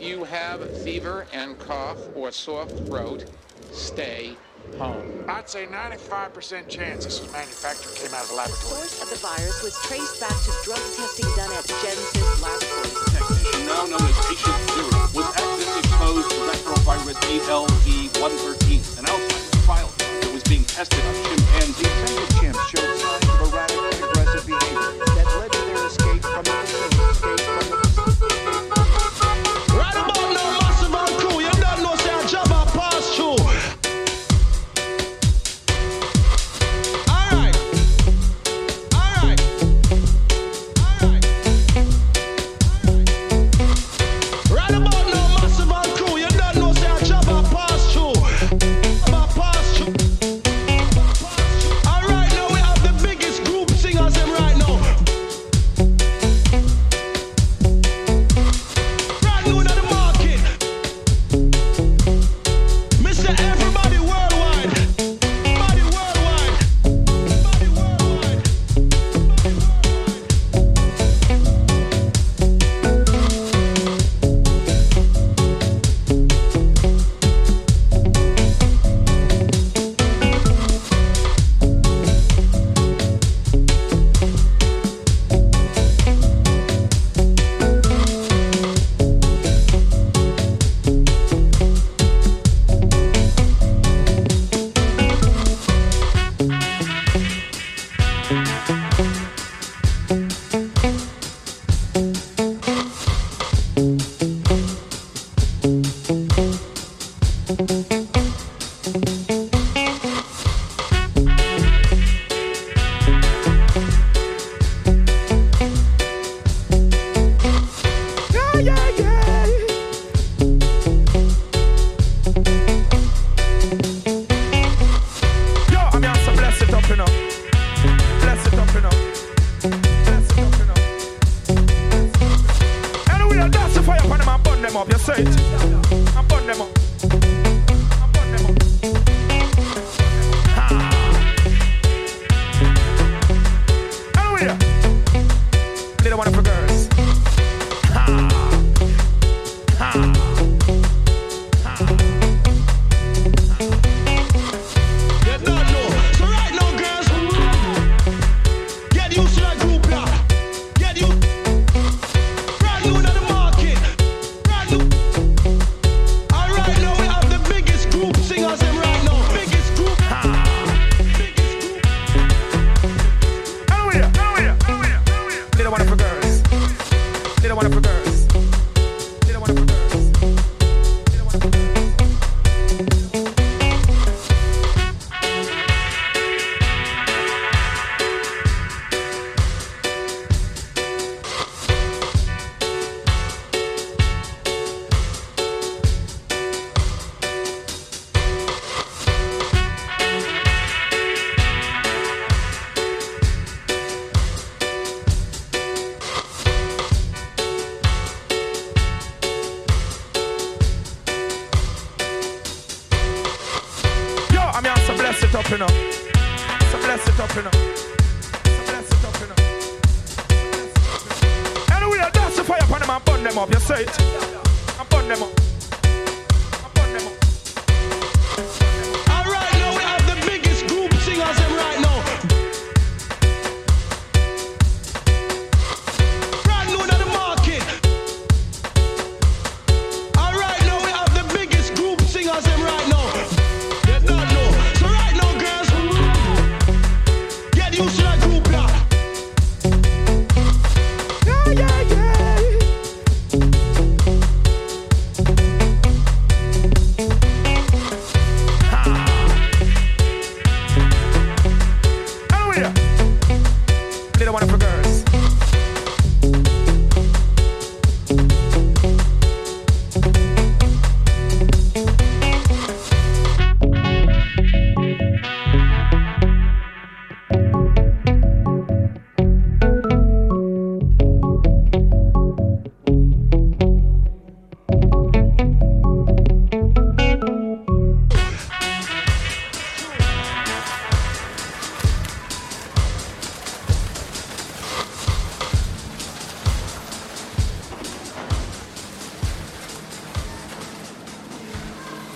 you have fever and cough or sore throat, stay home. I'd say 95% chance this was manufactured came out of the laboratory. The source of the virus was traced back to drug testing done at Genesis Laboratories. Now known as Patient Zero was actively exposed to retrovirus ALV-113, an outbreak trial that was being tested on up your set. it up, you know. So bless it up, you know. So bless it up, you know. Anyway, that's the fire upon them and burn them up, you say it? And burn them up. one for girls.